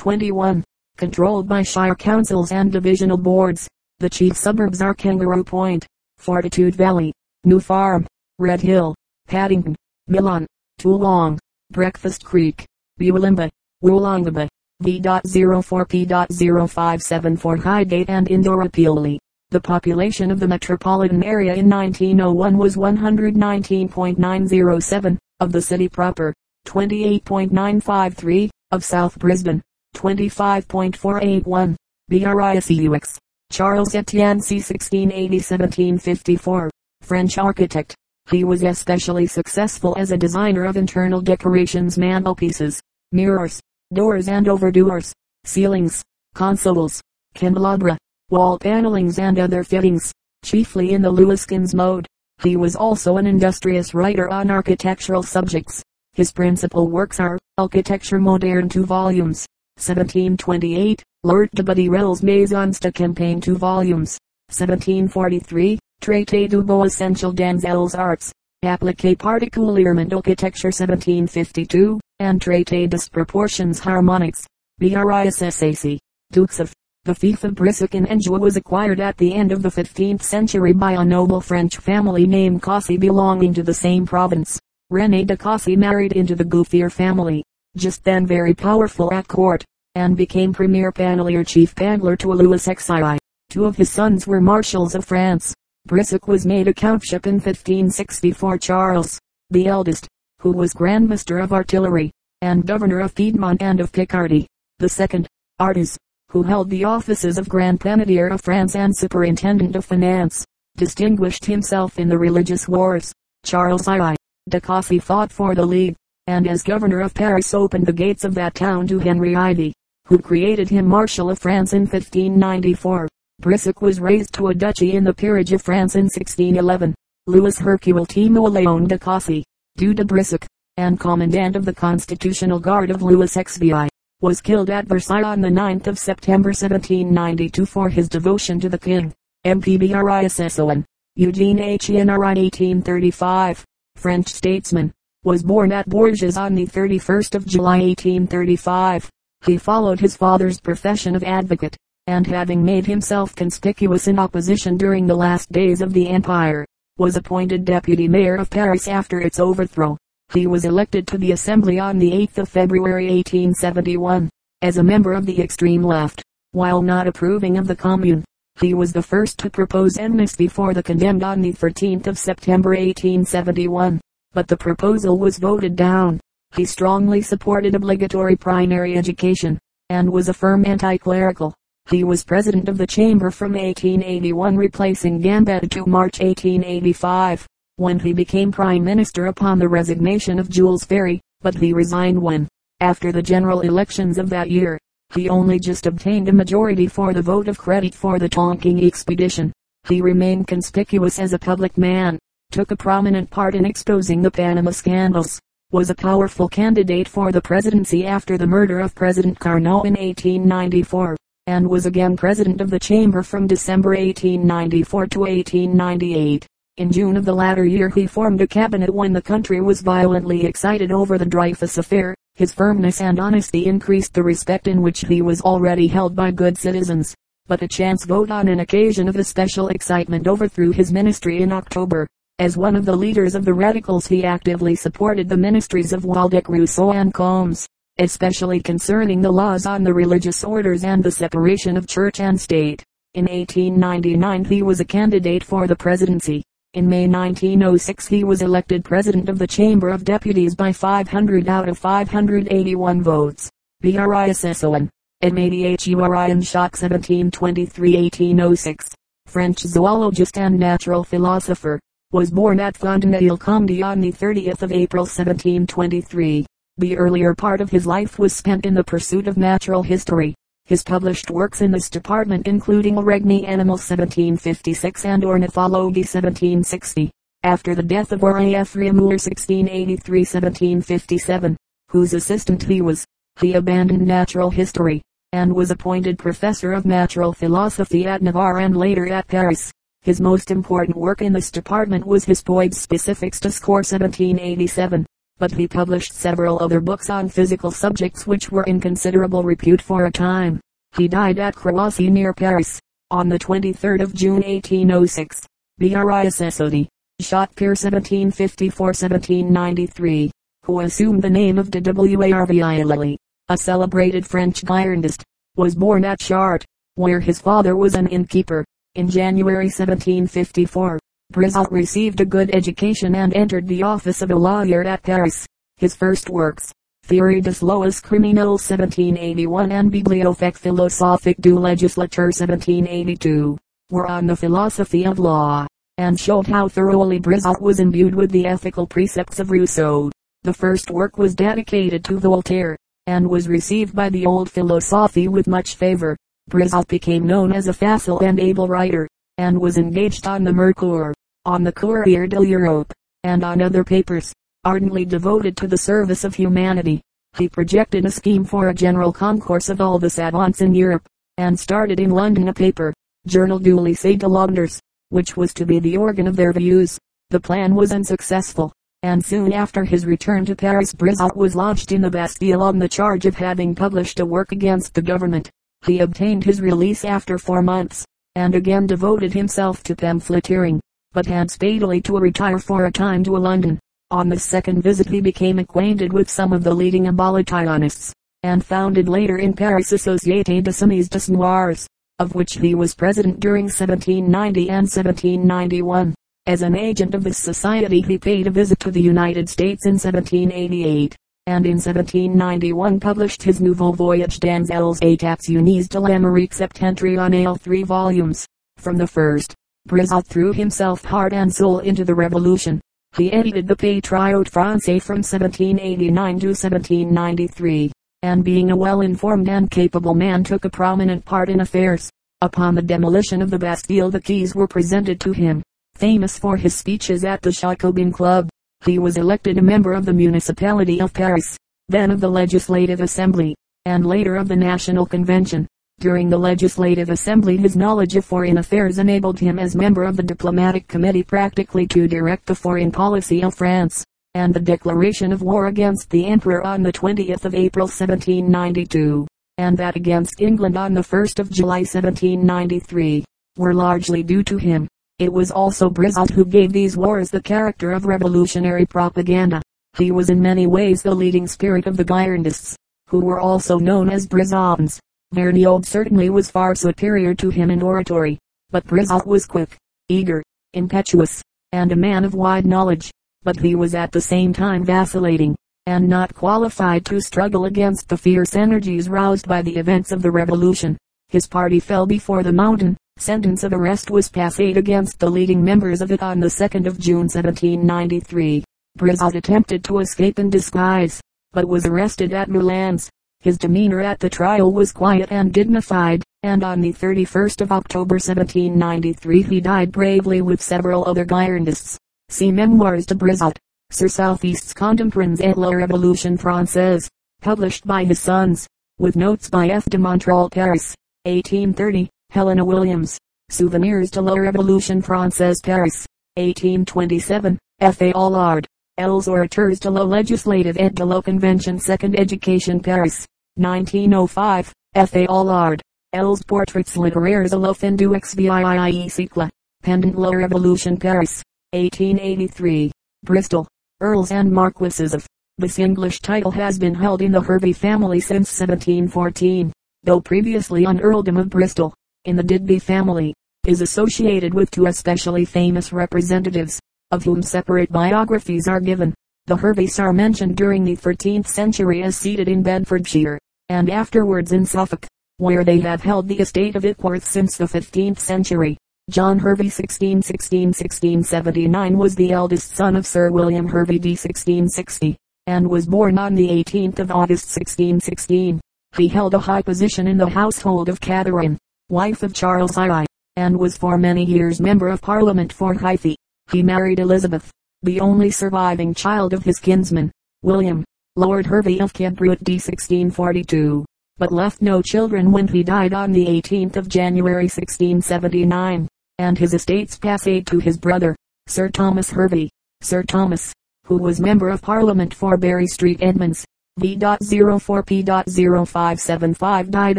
21. Controlled by shire councils and divisional boards. The chief suburbs are Kangaroo Point, Fortitude Valley, New Farm, Red Hill, Paddington, Milan, Toowong, Breakfast Creek, Bulimba, Woolloongabba, V.04P.0574 Highgate and Indooroopilly. The population of the metropolitan area in 1901 was 119.907, of the city proper, 28.953, of South Brisbane, 25.481, BRISEUX. Charles Etienne C. 1680-1754, French architect. He was especially successful as a designer of internal decorations mantelpieces, mirrors, doors and overdoors, ceilings, consoles, candelabra, wall panelings and other fittings, chiefly in the Louis Quinze mode. He was also an industrious writer on architectural subjects. His principal works are Architecture Moderne 2 volumes, 1728, Lord de Buddy-Rel's Maisons de Campagne 2 volumes, 1743, Traité du beau essentiel dans les arts, appliqué particulièrement d'architecture 1752, and Traité des proportions harmoniques, BRISSAC, Dukes of the fief of Brissac in Anjou was acquired at the end of the 15th century by a noble French family named Cossé belonging to the same province. René de Cossé married into the Gouffier family, just then very powerful at court, and became premier panelier chief panelier to Louis XVI. Two of his sons were marshals of France. Brissac was made a countship in 1564 Charles, the eldest, who was Grand Master of Artillery, and Governor of Piedmont and of Picardy. The second, Artus, who held the offices of Grand Penedier of France and Superintendent of Finance, distinguished himself in the religious wars. Charles I. de Cossé fought for the League, and as governor of Paris opened the gates of that town to Henry Ivy, who created him Marshal of France in 1594. Brissac was raised to a duchy in the peerage of France in 1611. Louis Hercule Timoleon de Cossé, Duc de Brissac, and commandant of the Constitutional Guard of Louis XVI, was killed at Versailles on the 9th of September 1792 for his devotion to the king. MPBRISSON. Eugene Henri 1835. French statesman. Was born at Bourges on the 31st of July 1835. He followed his father's profession of advocate and having made himself conspicuous in opposition during the last days of the empire, was appointed deputy mayor of Paris after its overthrow. He was elected to the assembly on the 8th of February 1871, as a member of the extreme left. While not approving of the commune, he was the first to propose amnesty for the condemned on the 13th of September 1871, but the proposal was voted down. He strongly supported obligatory primary education, and was a firm anti-clerical. He was president of the chamber from 1881 replacing Gambetta to March 1885, when he became prime minister upon the resignation of Jules Ferry, but he resigned when, after the general elections of that year, he only just obtained a majority for the vote of credit for the Tonking expedition. He remained conspicuous as a public man, took a prominent part in exposing the Panama scandals, was a powerful candidate for the presidency after the murder of President Carnot in 1894 and was again president of the chamber from December 1894 to 1898. In June of the latter year he formed a cabinet when the country was violently excited over the Dreyfus affair. His firmness and honesty increased the respect in which he was already held by good citizens. But a chance vote on an occasion of especial excitement overthrew his ministry in October. As one of the leaders of the radicals he actively supported the ministries of Waldeck Rousseau and Combes especially concerning the laws on the religious orders and the separation of church and state. In 1899 he was a candidate for the presidency. In May 1906 he was elected president of the Chamber of Deputies by 500 out of 581 votes. BRISSON. Edmadihurin Shock 1723-1806. French zoologist and natural philosopher. Was born at Fontenay-le-Comte on the 30th of April 1723. The earlier part of his life was spent in the pursuit of natural history. His published works in this department including Regni Animals 1756 and Ornithology 1760. After the death of R.A.F. Reaumur 1683-1757, whose assistant he was, he abandoned natural history, and was appointed professor of natural philosophy at Navarre and later at Paris. His most important work in this department was his Poids Specifics Discours 1787 but he published several other books on physical subjects which were in considerable repute for a time. He died at Croissy near Paris, on the 23rd of June 1806. Brissot, Jacques Pierre 1754-1793, who assumed the name of de Warvillely, a celebrated French Girondist, was born at Chartres, where his father was an innkeeper. In January 1754, Brissot received a good education and entered the office of a lawyer at Paris. His first works, Theorie des lois criminelles 1781 and Bibliothèque philosophique du législateur 1782, were on the philosophy of law, and showed how thoroughly Brissot was imbued with the ethical precepts of Rousseau. The first work was dedicated to Voltaire, and was received by the old philosophy with much favor. Brissot became known as a facile and able writer, and was engaged on the Mercure, on the Courrier de l'Europe, and on other papers, ardently devoted to the service of humanity. He projected a scheme for a general concourse of all the savants in Europe, and started in London a paper, Journal du Lycée de Londres, which was to be the organ of their views. The plan was unsuccessful, and soon after his return to Paris Brissot was lodged in the Bastille on the charge of having published a work against the government. He obtained his release after four months, and again devoted himself to pamphleteering but had speedily to retire for a time to London. On the second visit he became acquainted with some of the leading abolitionists, and founded later in Paris Société des Amis des Noirs, of which he was president during 1790 and 1791. As an agent of this society he paid a visit to the United States in 1788, and in 1791 published his Nouveau Voyage dans les États Unis de l'Amérique septentrionale three volumes. From the first, Brissot threw himself heart and soul into the revolution. He edited the Patriote Français from 1789 to 1793, and being a well-informed and capable man took a prominent part in affairs. Upon the demolition of the Bastille the keys were presented to him. Famous for his speeches at the Jacobin Club, he was elected a member of the municipality of Paris, then of the Legislative Assembly, and later of the National Convention. During the Legislative Assembly his knowledge of foreign affairs enabled him as member of the Diplomatic Committee practically to direct the foreign policy of France, and the declaration of war against the Emperor on the 20th of April 1792, and that against England on the 1st of July 1793, were largely due to him. It was also Brissot who gave these wars the character of revolutionary propaganda. He was in many ways the leading spirit of the Girondists, who were also known as Brissotins. Vergniaud certainly was far superior to him in oratory, but Brissot was quick, eager, impetuous, and a man of wide knowledge, but he was at the same time vacillating, and not qualified to struggle against the fierce energies roused by the events of the revolution. His party fell before the mountain. Sentence of arrest was passed against the leading members of it on the 2nd of June 1793. Brissot attempted to escape in disguise, but was arrested at Moulins. His demeanor at the trial was quiet and dignified, and on the 31st of October 1793 he died bravely with several other Girondists. See Memoirs de Brissot, Sir Southeast's Contemporains et la Révolution Française, published by his sons, with notes by F. de Montrol Paris, 1830, Helena Williams, Souvenirs de la Révolution Française Paris, 1827, F. A. Aulard. Els orateurs de la Legislative et de la Convention Second Education Paris, 1905, F. A. Aulard. Els portraits littéraires de la fin du XVIIe siècle. Pendant la Revolution Paris, 1883. Bristol. Earls and Marquises of. This English title has been held in the Hervey family since 1714, though previously on Earldom of Bristol, in the Digby family, is associated with two especially famous representatives, of whom separate biographies are given. The Herveys are mentioned during the 13th century as seated in Bedfordshire, and afterwards in Suffolk, where they have held the estate of Ickworth since the 15th century. John Hervey 1616-1679 was the eldest son of Sir William Hervey d. 1660, and was born on the 18th of August 1616. He held a high position in the household of Catherine, wife of Charles I, and was for many years member of Parliament for Hythe. He married Elizabeth, the only surviving child of his kinsman, William, Lord Hervey of Cabroot d. 1642, but left no children when he died on the 18th of January 1679, and his estates passed to his brother, Sir Thomas Hervey. Sir Thomas, who was Member of Parliament for Bury St Edmunds. V.04P.0575 died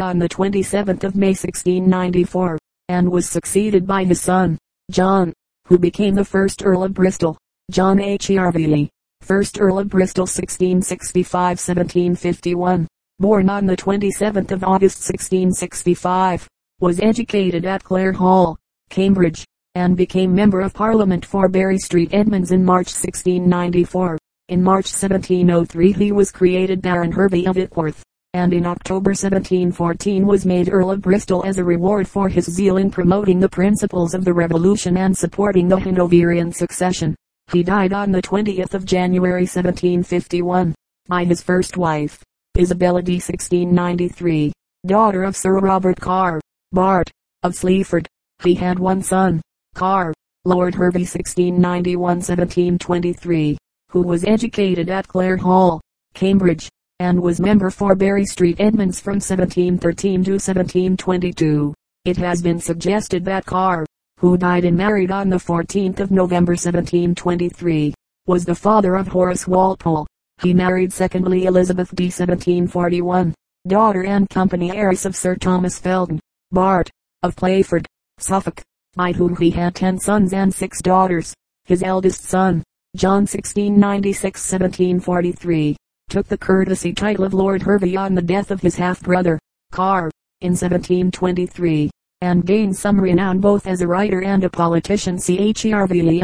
on the 27th of May 1694, and was succeeded by his son, John, who became the first Earl of Bristol. John Hervey, first Earl of Bristol 1665-1751, born on the 27th of August 1665, was educated at Clare Hall, Cambridge, and became Member of Parliament for Bury St Edmunds in March 1694. In March 1703 he was created Baron Hervey of Ickworth, and in October 1714 was made Earl of Bristol as a reward for his zeal in promoting the principles of the Revolution and supporting the Hanoverian succession. He died on the 20th of January 1751, by his first wife, Isabella D. 1693, daughter of Sir Robert Carr, Bart, of Sleaford. He had one son, Carr, Lord Hervey 1691-1723 who was educated at Clare Hall, Cambridge, and was member for Bury St Edmunds from 1713 to 1722. It has been suggested that Carr, who died and married on the 14th of November 1723, was the father of Horace Walpole. He married secondly Elizabeth D. 1741, daughter and company heiress of Sir Thomas Felton, Bart, of Playford, Suffolk, by whom he had ten sons and six daughters. His eldest son, John 1696-1743, took the courtesy title of Lord Hervey on the death of his half-brother, Carr, in 1723, and gained some renown both as a writer and a politician Chervilic.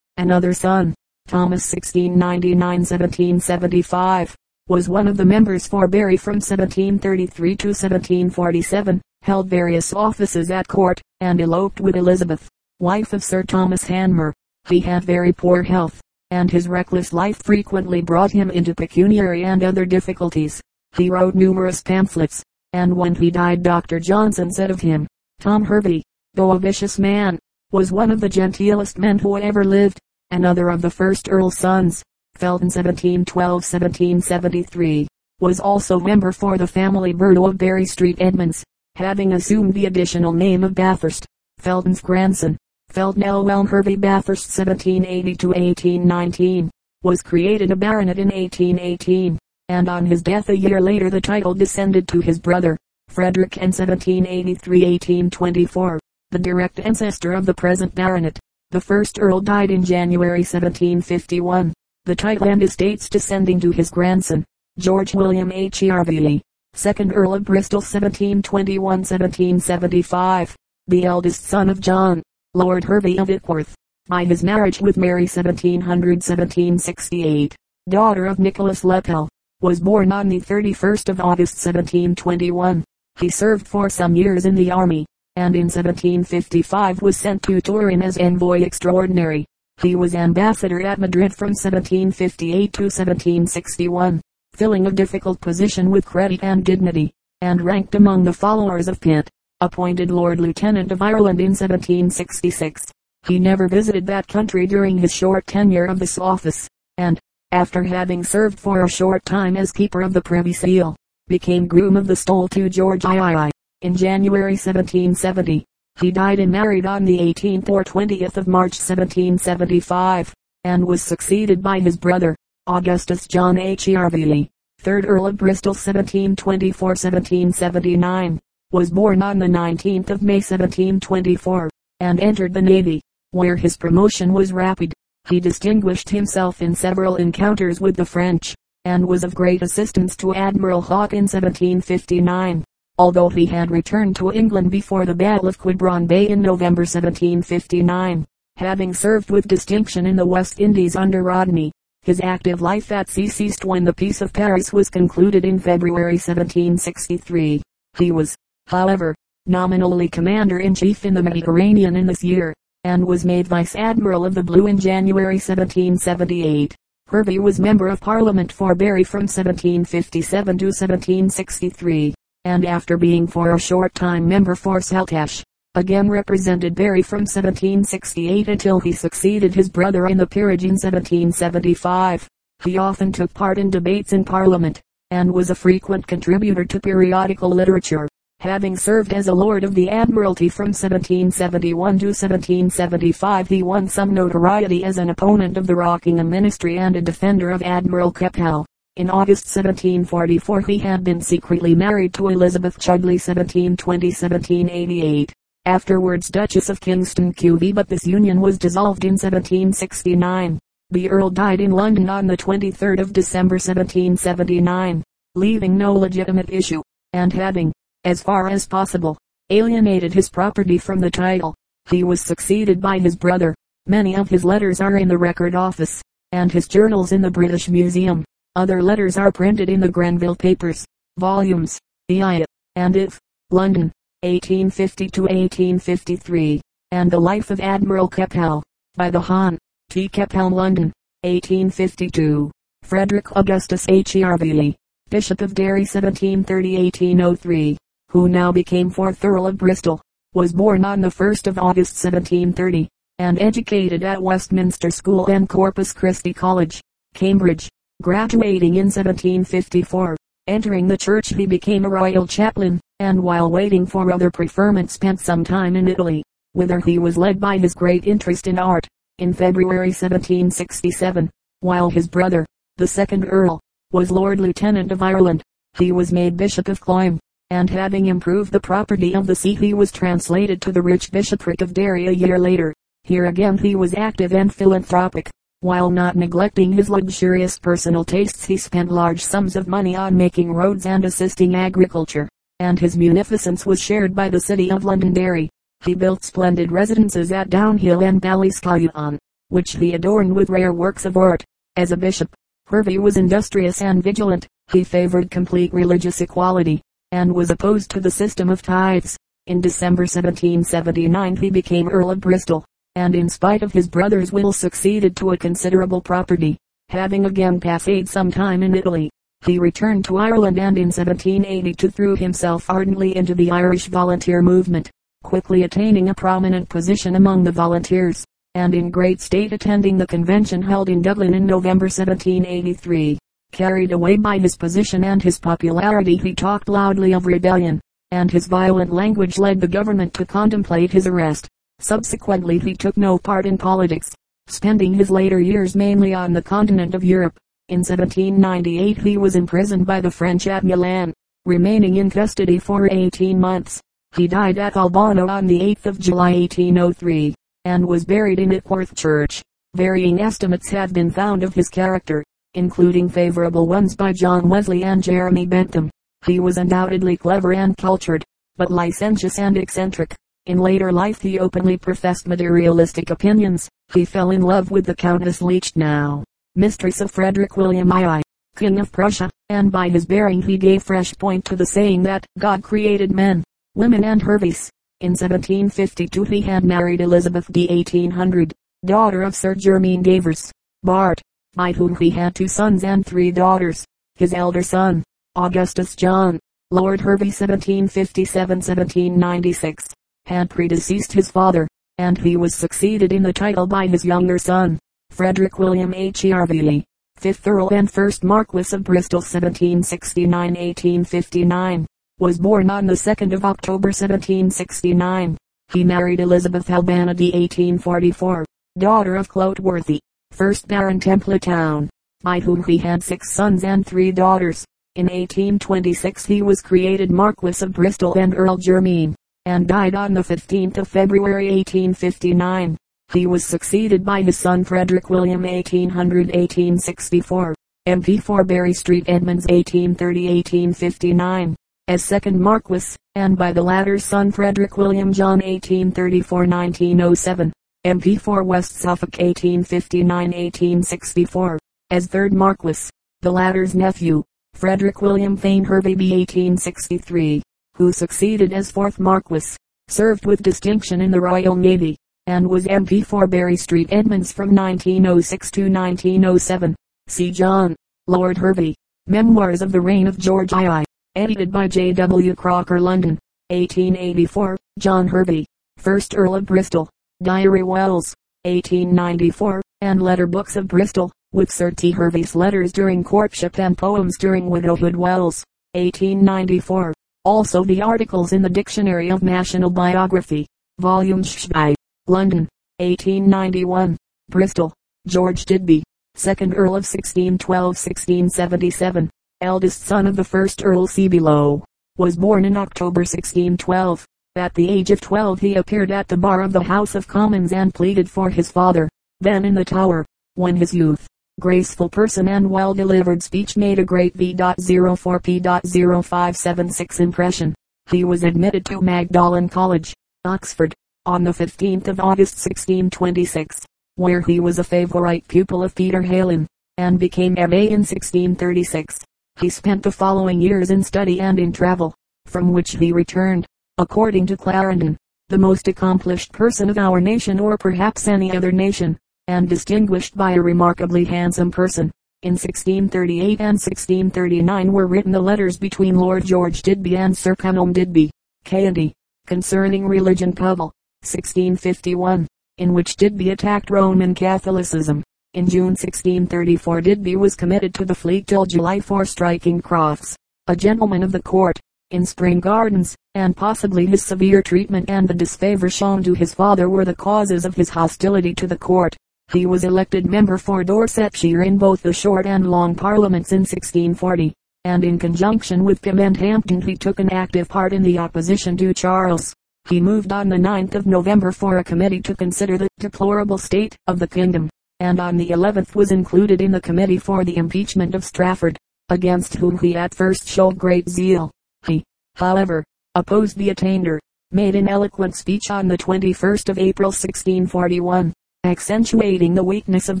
Another son, Thomas 1699-1775, was one of the members for Bury from 1733 to 1747, held various offices at court, and eloped with Elizabeth, wife of Sir Thomas Hanmer. He had very poor health, and his reckless life frequently brought him into pecuniary and other difficulties. He wrote numerous pamphlets, and when he died Dr. Johnson said of him, Tom Hervey, though a vicious man, was one of the genteelest men who ever lived. Another of the first Earl's sons, Felton 1712-1773, was also member for the family borough of Bury St Edmunds, having assumed the additional name of Bathurst. Felton's grandson, Feldnell Hervey Bathurst 1780-1819, was created a baronet in 1818, and on his death a year later the title descended to his brother, Frederick in 1783-1824, the direct ancestor of the present baronet. The first earl died in January 1751, the title and estates descending to his grandson, George William Hervey, second Earl of Bristol 1721-1775, the eldest son of John, Lord Hervey of Ickworth, by his marriage with Mary 1700-1768, daughter of Nicholas Lepel, was born on the 31st of August 1721. He served for some years in the army, and in 1755 was sent to Turin as envoy extraordinary. He was ambassador at Madrid from 1758 to 1761, filling a difficult position with credit and dignity, and ranked among the followers of Pitt appointed Lord Lieutenant of Ireland in 1766. He never visited that country during his short tenure of this office, and, after having served for a short time as keeper of the Privy Seal, became groom of the stole to George III. In January 1770, he died and married on the 18th or 20th of March 1775, and was succeeded by his brother, Augustus John Hervey, 3rd Earl of Bristol 1724-1779 was born on the 19th of May 1724, and entered the Navy, where his promotion was rapid. He distinguished himself in several encounters with the French, and was of great assistance to Admiral Hawke in 1759. Although he had returned to England before the Battle of Quiberon Bay in November 1759, having served with distinction in the West Indies under Rodney, his active life at sea ceased when the Peace of Paris was concluded in February 1763. He was, however, nominally commander-in-chief in the Mediterranean in this year, and was made vice admiral of the Blue in January 1778. Hervey was member of parliament for Bury from 1757 to 1763, and after being for a short time member for Saltash, again represented Bury from 1768 until he succeeded his brother in the peerage in 1775. He often took part in debates in parliament, and was a frequent contributor to periodical literature Having served as a Lord of the Admiralty from 1771 to 1775 he won some notoriety as an opponent of the Rockingham Ministry and a defender of Admiral Keppel. In August 1744 he had been secretly married to Elizabeth Chudleigh 1720-1788, afterwards Duchess of Kingston QV but this union was dissolved in 1769. The Earl died in London on the 23rd of December 1779, leaving no legitimate issue, and having, as far as possible, alienated his property from the title. He was succeeded by his brother. Many of his letters are in the Record Office, and his journals in the British Museum. Other letters are printed in the Grenville papers, volumes, the and If, London, 1850 to 1853, and the Life of Admiral Keppel, by the Hon. T. Keppel, London, 1852. Frederick Augustus Hervey, Bishop of Derry 1730-1803, who now became fourth Earl of Bristol, was born on the 1st of August 1730, and educated at Westminster School and Corpus Christi College, Cambridge graduating in 1754. Entering the church he became a royal chaplain, and while waiting for other preferment spent some time in Italy, whither he was led by his great interest in art. In February 1767, while his brother, the second Earl, was Lord Lieutenant of Ireland, he was made Bishop of Cloyne, and having improved the property of the see he was translated to the rich bishopric of Derry a year later. Here again he was active and philanthropic, while not neglecting his luxurious personal tastes he spent large sums of money on making roads and assisting agriculture, and his munificence was shared by the city of Londonderry. He built splendid residences at Downhill and Ballyscullion, which he adorned with rare works of art. As a bishop, Hervey was industrious and vigilant. He favored complete religious equality, and was opposed to the system of tithes. In December 1779 he became Earl of Bristol, and in spite of his brother's will succeeded to a considerable property. Having again passed some time in Italy, he returned to Ireland and in 1782 threw himself ardently into the Irish volunteer movement, quickly attaining a prominent position among the volunteers, and in great state attending the convention held in Dublin in November 1783. Carried away by his position and his popularity he talked loudly of rebellion, and his violent language led the government to contemplate his arrest. Subsequently he took no part in politics, spending his later years mainly on the continent of Europe. In 1798 he was imprisoned by the French at Milan, remaining in custody for 18 months. He died at Albano on the 8th of July 1803, and was buried in Ickworth Church. Varying estimates have been found of his character, including favorable ones by John Wesley and Jeremy Bentham. He was undoubtedly clever and cultured, but licentious and eccentric. In later life he openly professed materialistic opinions. He fell in love with the Countess Lichtenau, mistress of Frederick William II, King of Prussia, and by his bearing he gave fresh point to the saying that God created men, women and Herveys. In 1752 he had married Elizabeth D. 1800, daughter of Sir Jermyn Davers, Bart, by whom he had two sons and three daughters. His elder son, Augustus John, Lord Hervey 1757-1796, had predeceased his father, and he was succeeded in the title by his younger son, Frederick William Hervey, 5th Earl and 1st Marquis of Bristol 1769-1859, was born on the 2nd of October 1769. He married Elizabeth Albanady 1844, daughter of Clotworthy, 1st Baron Templetown, by whom he had six sons and three daughters. In 1826 he was created Marquis of Bristol and Earl Germain and died on the 15th of February 1859. He was succeeded by his son Frederick William 1800-1864, MP for Bury St Edmunds 1830-1859, as second Marquis, and by the latter's son Frederick William John 1834-1907, MP for West Suffolk 1859-1864, as third Marquess, the latter's nephew, Frederick William Fane Hervey B. 1863 who succeeded as fourth Marquess, served with distinction in the Royal Navy, and was MP for Bury St Edmunds from 1906 to 1907. See John, Lord Hervey, Memoirs of the Reign of George II, edited by J. W. Croker London, 1884, John Hervey, 1st Earl of Bristol, Diary Wells, 1894, and Letter Books of Bristol, with Sir T. Hervey's letters during courtship and poems during widowhood Wells, 1894. Also the articles in the Dictionary of National Biography, Volume Shby, London, 1891. Bristol, George Digby, 2nd Earl of 1612-1677, eldest son of the first Earl C. Below, was born in October 1612. At the age of 12 he appeared at the bar of the House of Commons and pleaded for his father, then in the Tower, when his youth, graceful person and well-delivered speech made a great V.04 P.0576 impression. He was admitted to Magdalen College, Oxford, on the 15th of August 1626, where he was a favorite pupil of Peter Heylyn, and became M.A. in 1636. He spent the following years in study and in travel, from which he returned, according to Clarendon, the most accomplished person of our nation or perhaps any other nation and distinguished by a remarkably handsome person. In 1638 and 1639 were written the letters between Lord George Digby and Sir Kenelm Digby, K&D, concerning religion Publi, 1651, in which Digby attacked Roman Catholicism. In June 1634 Digby was committed to the Fleet till July for striking Crofts, a gentleman of the court, in Spring Gardens, and possibly his severe treatment and the disfavor shown to his father were the causes of his hostility to the court. He was elected member for Dorsetshire in both the short and long parliaments in 1640, and in conjunction with Pym and Hampden he took an active part in the opposition to Charles. He moved on the 9th of November for a committee to consider the deplorable state of the kingdom, and on the 11th was included in the committee for the impeachment of Strafford, against whom he at first showed great zeal. He, however, opposed the attainder, made an eloquent speech on the 21st of April 1641, accentuating the weakness of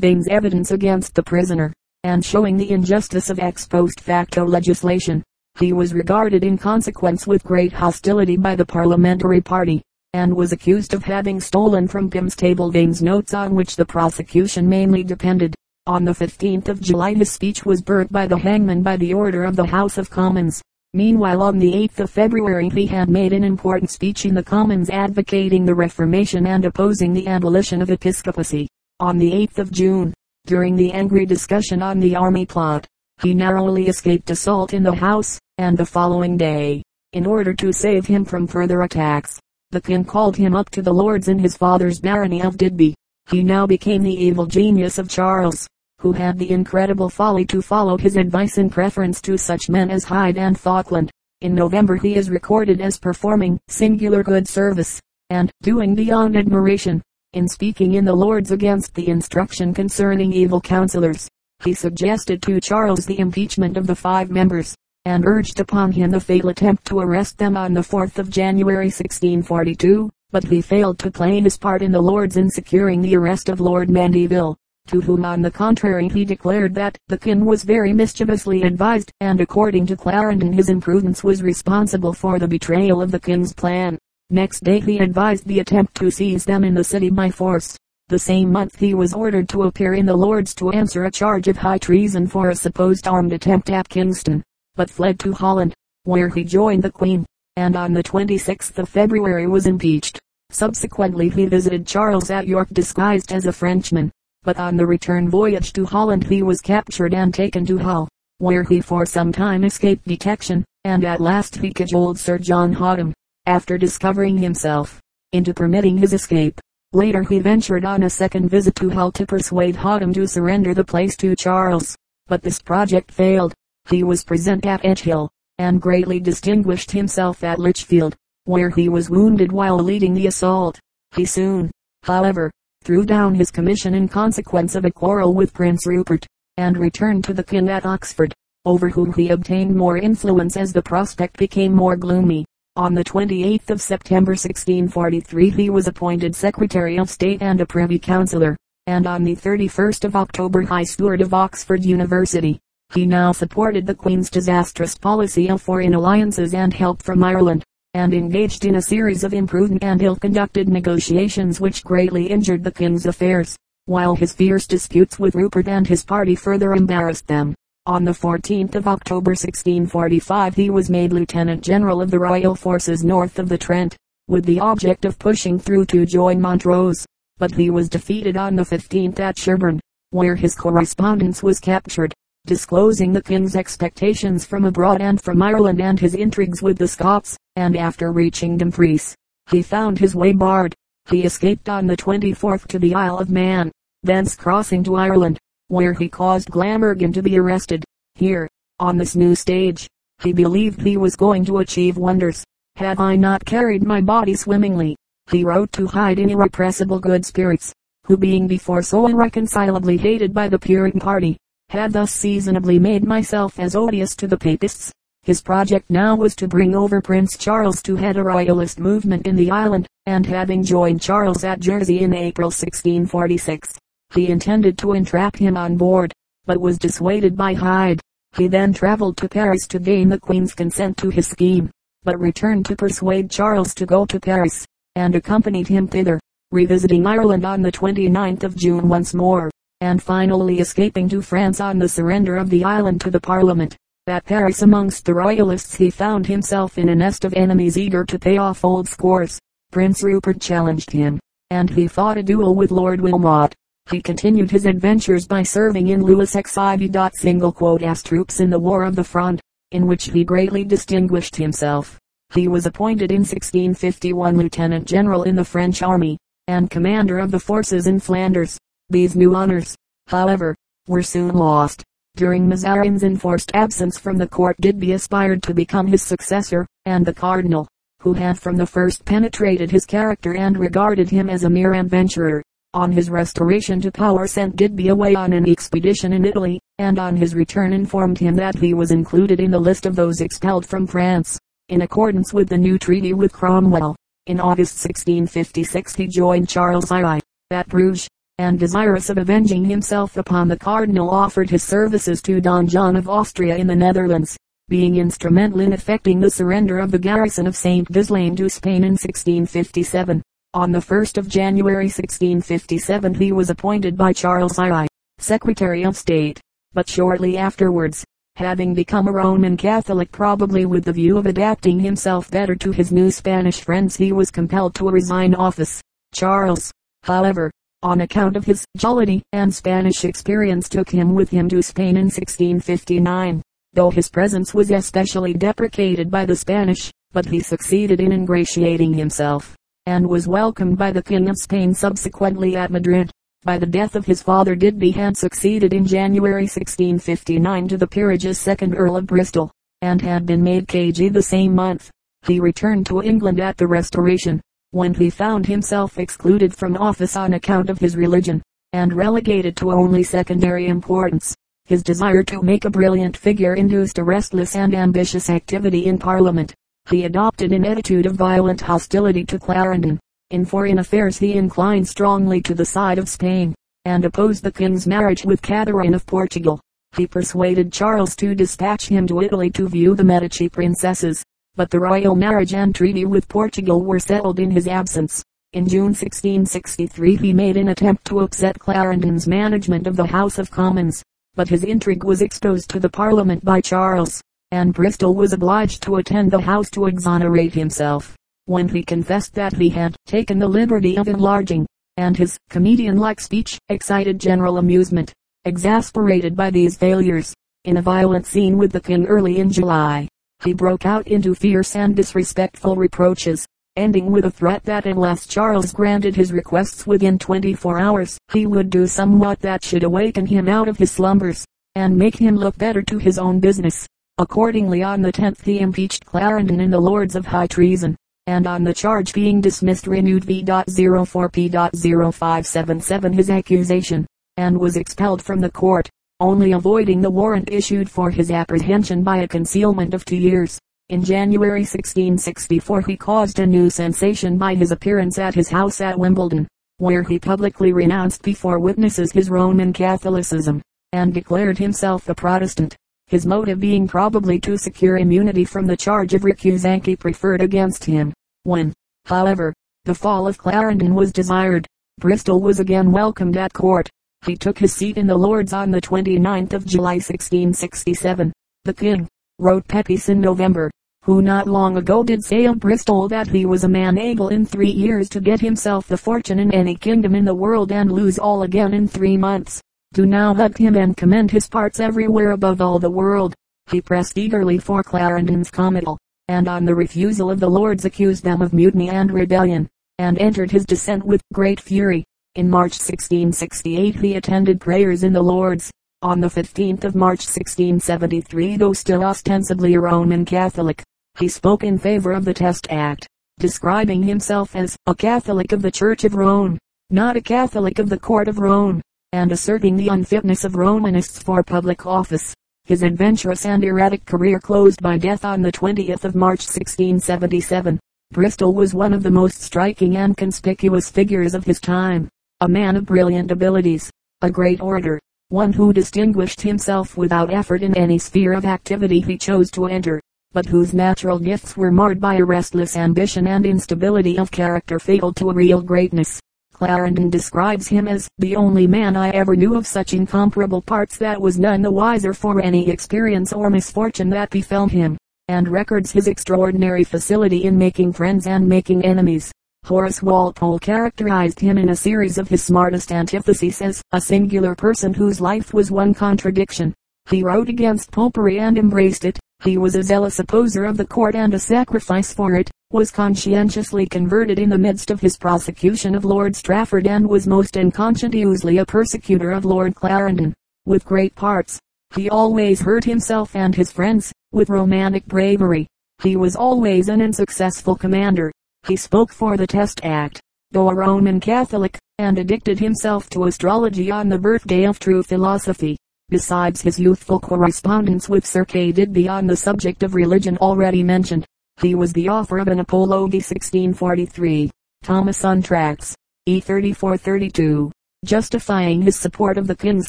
Byng's evidence against the prisoner, and showing the injustice of ex post facto legislation. He was regarded in consequence with great hostility by the parliamentary party, and was accused of having stolen from Pym's table Byng's notes on which the prosecution mainly depended. On the 15th of July his speech was burnt by the hangman by the order of the House of Commons. Meanwhile on the 8th of February he had made an important speech in the Commons advocating the Reformation and opposing the abolition of episcopacy. On the 8th of June, during the angry discussion on the army plot, he narrowly escaped assault in the House, and the following day, in order to save him from further attacks, the king called him up to the lords in his father's barony of Digby. He now became the evil genius of Charles who had the incredible folly to follow his advice in preference to such men as Hyde and Falkland. In November he is recorded as performing singular good service, and doing beyond admiration, in speaking in the Lords against the instruction concerning evil counselors. He suggested to Charles the impeachment of the five members, and urged upon him the fatal attempt to arrest them on the 4th of January 1642, but he failed to play his part in the Lords in securing the arrest of Lord Mandeville to whom on the contrary he declared that the king was very mischievously advised, and according to Clarendon his imprudence was responsible for the betrayal of the king's plan. Next day he advised the attempt to seize them in the city by force. The same month he was ordered to appear in the Lords to answer a charge of high treason for a supposed armed attempt at Kingston, but fled to Holland, where he joined the Queen, and on the 26th of February was impeached. Subsequently he visited Charles at York disguised as a Frenchman, but on the return voyage to Holland he was captured and taken to Hull, where he for some time escaped detection, and at last he cajoled Sir John Hotham, after discovering himself, into permitting his escape. Later he ventured on a second visit to Hull to persuade Hotham to surrender the place to Charles, but this project failed. He was present at Edgehill, and greatly distinguished himself at Lichfield, where he was wounded while leading the assault. He soon, however, threw down his commission in consequence of a quarrel with Prince Rupert, and returned to the king at Oxford, over whom he obtained more influence as the prospect became more gloomy. On the 28th of September 1643 he was appointed Secretary of State and a Privy Councillor, and on the 31st of October High Steward of Oxford University. He now supported the Queen's disastrous policy of foreign alliances and help from Ireland and engaged in a series of imprudent and ill-conducted negotiations which greatly injured the king's affairs, while his fierce disputes with Rupert and his party further embarrassed them. On the 14th of October 1645 he was made Lieutenant General of the Royal Forces north of the Trent, with the object of pushing through to join Montrose, but he was defeated on the 15th at Sherburn, where his correspondence was captured. Disclosing the king's expectations from abroad and from Ireland and his intrigues with the Scots, and after reaching Dumfries, he found his way barred. He escaped on the 24th to the Isle of Man, thence crossing to Ireland, where he caused Glamorgan to be arrested. Here, on this new stage, he believed he was going to achieve wonders. Had I not carried my body swimmingly, he wrote to Hyde in irrepressible good spirits, who being before so irreconcilably hated by the Puritan party, had thus seasonably made myself as odious to the papists. His project now was to bring over Prince Charles to head a royalist movement in the island, and having joined Charles at Jersey in April 1646, he intended to entrap him on board, but was dissuaded by Hyde. He then traveled to Paris to gain the Queen's consent to his scheme, but returned to persuade Charles to go to Paris, and accompanied him thither, revisiting Ireland on the 29th of June once more and finally escaping to France on the surrender of the island to the Parliament. At Paris amongst the royalists he found himself in a nest of enemies eager to pay off old scores. Prince Rupert challenged him, and he fought a duel with Lord Wilmot. He continued his adventures by serving in Louis XIV. Single quote as troops in the War of the Fronde, in which he greatly distinguished himself. He was appointed in 1651 lieutenant general in the French army, and commander of the forces in Flanders. These new honors, however, were soon lost. During Mazarin's enforced absence from the court Digby aspired to become his successor, and the cardinal, who had from the first penetrated his character and regarded him as a mere adventurer, on his restoration to power sent Digby away on an expedition in Italy, and on his return informed him that he was included in the list of those expelled from France, in accordance with the new treaty with Cromwell. In August 1656 he joined Charles I, at Bruges, and desirous of avenging himself upon the cardinal offered his services to Don John of Austria in the Netherlands, being instrumental in effecting the surrender of the garrison of St. Ghislain to Spain in 1657. On the 1st of January 1657 he was appointed by Charles I, Secretary of State, but shortly afterwards, having become a Roman Catholic probably with the view of adapting himself better to his new Spanish friends he was compelled to resign office. Charles, however, on account of his jollity and Spanish experience took him with him to Spain in 1659, though his presence was especially deprecated by the Spanish, but he succeeded in ingratiating himself, and was welcomed by the King of Spain subsequently at Madrid. By the death of his father Digby had succeeded in January 1659 to the peerage's second Earl of Bristol, and had been made KG the same month. He returned to England at the Restoration, when he found himself excluded from office on account of his religion, and relegated to only secondary importance. His desire to make a brilliant figure induced a restless and ambitious activity in Parliament. He adopted an attitude of violent hostility to Clarendon. In foreign affairs he inclined strongly to the side of Spain, and opposed the king's marriage with Catherine of Portugal. He persuaded Charles to dispatch him to Italy to view the Medici princesses, but the royal marriage and treaty with Portugal were settled in his absence. In June 1663 he made an attempt to upset Clarendon's management of the House of Commons, but his intrigue was exposed to the Parliament by Charles, and Bristol was obliged to attend the House to exonerate himself, when he confessed that he had taken the liberty of enlarging, and his comedian-like speech excited general amusement. Exasperated by these failures, in a violent scene with the king early in July, he broke out into fierce and disrespectful reproaches, ending with a threat that unless Charles granted his requests within 24 hours, he would do somewhat that should awaken him out of his slumbers, and make him look better to his own business. Accordingly on the 10th he impeached Clarendon in the Lords of High Treason, and on the charge being dismissed renewed V.04P.0577 his accusation, and was expelled from the court only avoiding the warrant issued for his apprehension by a concealment of two years. In January 1664 he caused a new sensation by his appearance at his house at Wimbledon, where he publicly renounced before witnesses his Roman Catholicism, and declared himself a Protestant, his motive being probably to secure immunity from the charge of recusancy preferred against him. When, however, the fall of Clarendon was desired, Bristol was again welcomed at court, he took his seat in the Lords on the 29th of July 1667. The King, wrote Pepys in November, who not long ago did say of Bristol that he was a man able in three years to get himself the fortune in any kingdom in the world and lose all again in three months, do now hug him and commend his parts everywhere above all the world. He pressed eagerly for Clarendon's committal, and on the refusal of the lords accused them of mutiny and rebellion, and entered his dissent with great fury. In March 1668 he attended prayers in the Lords. On the 15th of March 1673 though still ostensibly a Roman Catholic, he spoke in favor of the Test Act, describing himself as a Catholic of the Church of Rome, not a Catholic of the Court of Rome, and asserting the unfitness of Romanists for public office. His adventurous and erratic career closed by death on the 20th of March 1677. Bristol was one of the most striking and conspicuous figures of his time. A man of brilliant abilities, a great orator, one who distinguished himself without effort in any sphere of activity he chose to enter, but whose natural gifts were marred by a restless ambition and instability of character fatal to a real greatness. Clarendon describes him as the only man I ever knew of such incomparable parts that was none the wiser for any experience or misfortune that befell him, and records his extraordinary facility in making friends and making enemies. Horace Walpole characterized him in a series of his smartest antitheses as a singular person whose life was one contradiction. He wrote against popery and embraced it. He was a zealous opposer of the court and a sacrifice for it was conscientiously converted in the midst of his prosecution of Lord Strafford and was most unconscientiously a persecutor of Lord Clarendon. With great parts, he always hurt himself and his friends, with romantic bravery. He was always an unsuccessful commander. He spoke for the Test Act, though a Roman Catholic, and addicted himself to astrology on the birthday of true philosophy. Besides his youthful correspondence with Sir K. Digby on the subject of religion already mentioned, he was the author of an Apology 1643, Thomason Tracts, E 3432, justifying his support of the king's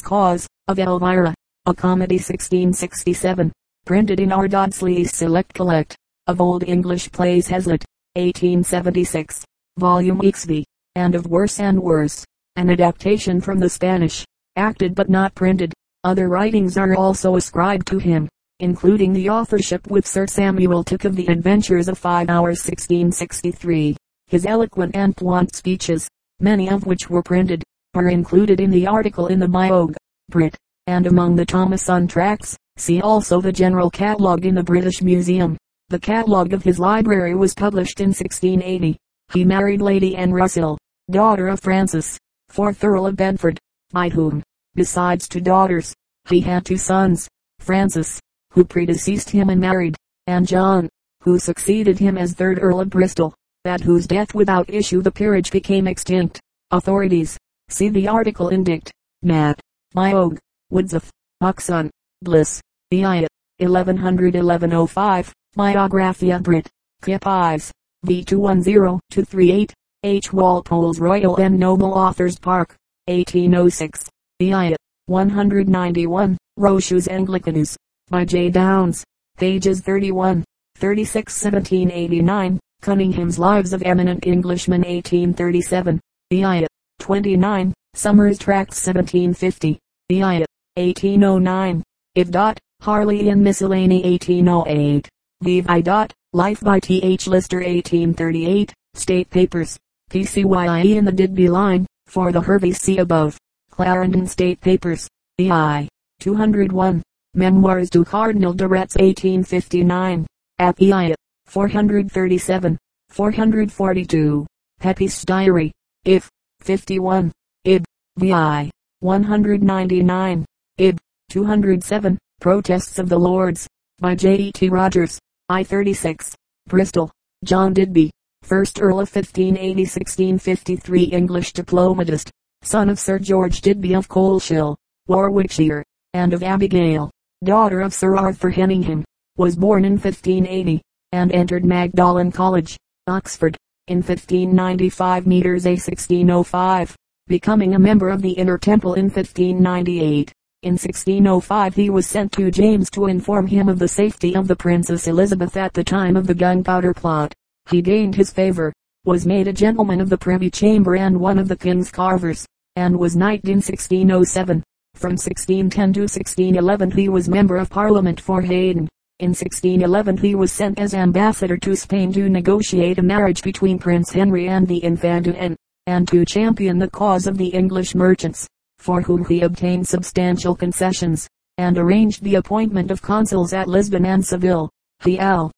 cause, of Elvira, a comedy 1667, printed in R. Select Collect, of Old English Plays Hazlitt, 1876, volume XV, and of Worse and Worse, an adaptation from the Spanish, acted but not printed. Other writings are also ascribed to him including the authorship with Sir Samuel Tuke of the Adventures of Five Hours 1663. His eloquent and blunt speeches, many of which were printed, are included in the article in the Biog. Brit, and among the Thomason tracts, see also the general catalogue in the British Museum. The catalogue of his library was published in 1680. He married Lady Anne Russell, daughter of Francis, 4th Earl of Bedford, by whom, besides two daughters, he had two sons, Francis, who predeceased him and married, and John, who succeeded him as third Earl of Bristol, at whose death without issue the peerage became extinct. Authorities. See the article in Dict. Nat. Biog. of Oxon. Bliss. The 111105. Biographia Brit. Kippis. V210-238. H. Walpole's Royal and Noble Authors Park. 1806. The 191. Roche's Anglicanus by J. Downes. Pages 31, 36 1789. Cunningham's Lives of Eminent Englishmen 1837. The 29. Somers Tracts 1750. The 1809. If. Dot, Harleian Miscellany 1808. Vivi. Dot, Life by T. H. Lister 1838. State Papers. PCYIE in the Digby line, for the Hervey C. above. Clarendon State Papers. The I. 201. Memoirs du Cardinal de Retz 1859. Appii. 437. 442. Pepys Diary. If. 51. Ib. Vi. 199. Ib. 207. Protests of the Lords. By J. E. T. Rogers. I. 36. Bristol. John Digby. First Earl of 1580-1653 English diplomatist. Son of Sir George Digby of Coleshill, Warwickshire, and of Abigail daughter of Sir Arthur Heveningham, was born in 1580, and entered Magdalen College, Oxford, in 1595 meters a 1605, becoming a member of the Inner Temple in 1598. In 1605 he was sent to James to inform him of the safety of the Princess Elizabeth at the time of the gunpowder plot. He gained his favor, was made a gentleman of the Privy Chamber and one of the King's Carvers, and was knighted in 1607. From 1610 to 1611 he was member of parliament for Hayden. In 1611 he was sent as ambassador to Spain to negotiate a marriage between Prince Henry and the Infanta and, and to champion the cause of the English merchants. For whom he obtained substantial concessions, and arranged the appointment of consuls at Lisbon and Seville. The Al